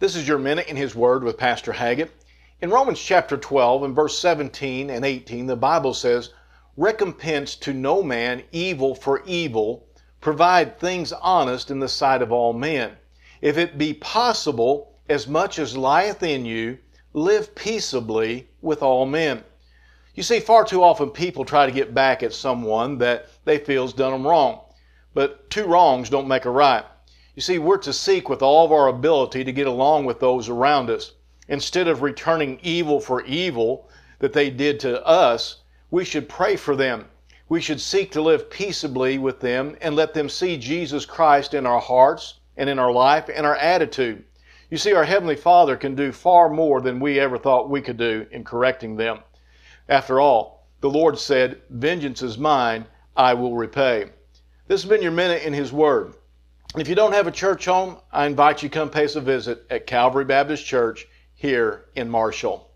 This is your minute in His Word with Pastor Haggett. In Romans chapter 12 and verse 17 and 18, the Bible says, Recompense to no man evil for evil, provide things honest in the sight of all men. If it be possible, as much as lieth in you, live peaceably with all men. You see, far too often people try to get back at someone that they feel has done them wrong. But two wrongs don't make a right. You see, we're to seek with all of our ability to get along with those around us. Instead of returning evil for evil that they did to us, we should pray for them. We should seek to live peaceably with them and let them see Jesus Christ in our hearts and in our life and our attitude. You see, our Heavenly Father can do far more than we ever thought we could do in correcting them. After all, the Lord said, Vengeance is mine, I will repay. This has been your minute in His Word. If you don't have a church home, I invite you to come pay us a visit at Calvary Baptist Church here in Marshall.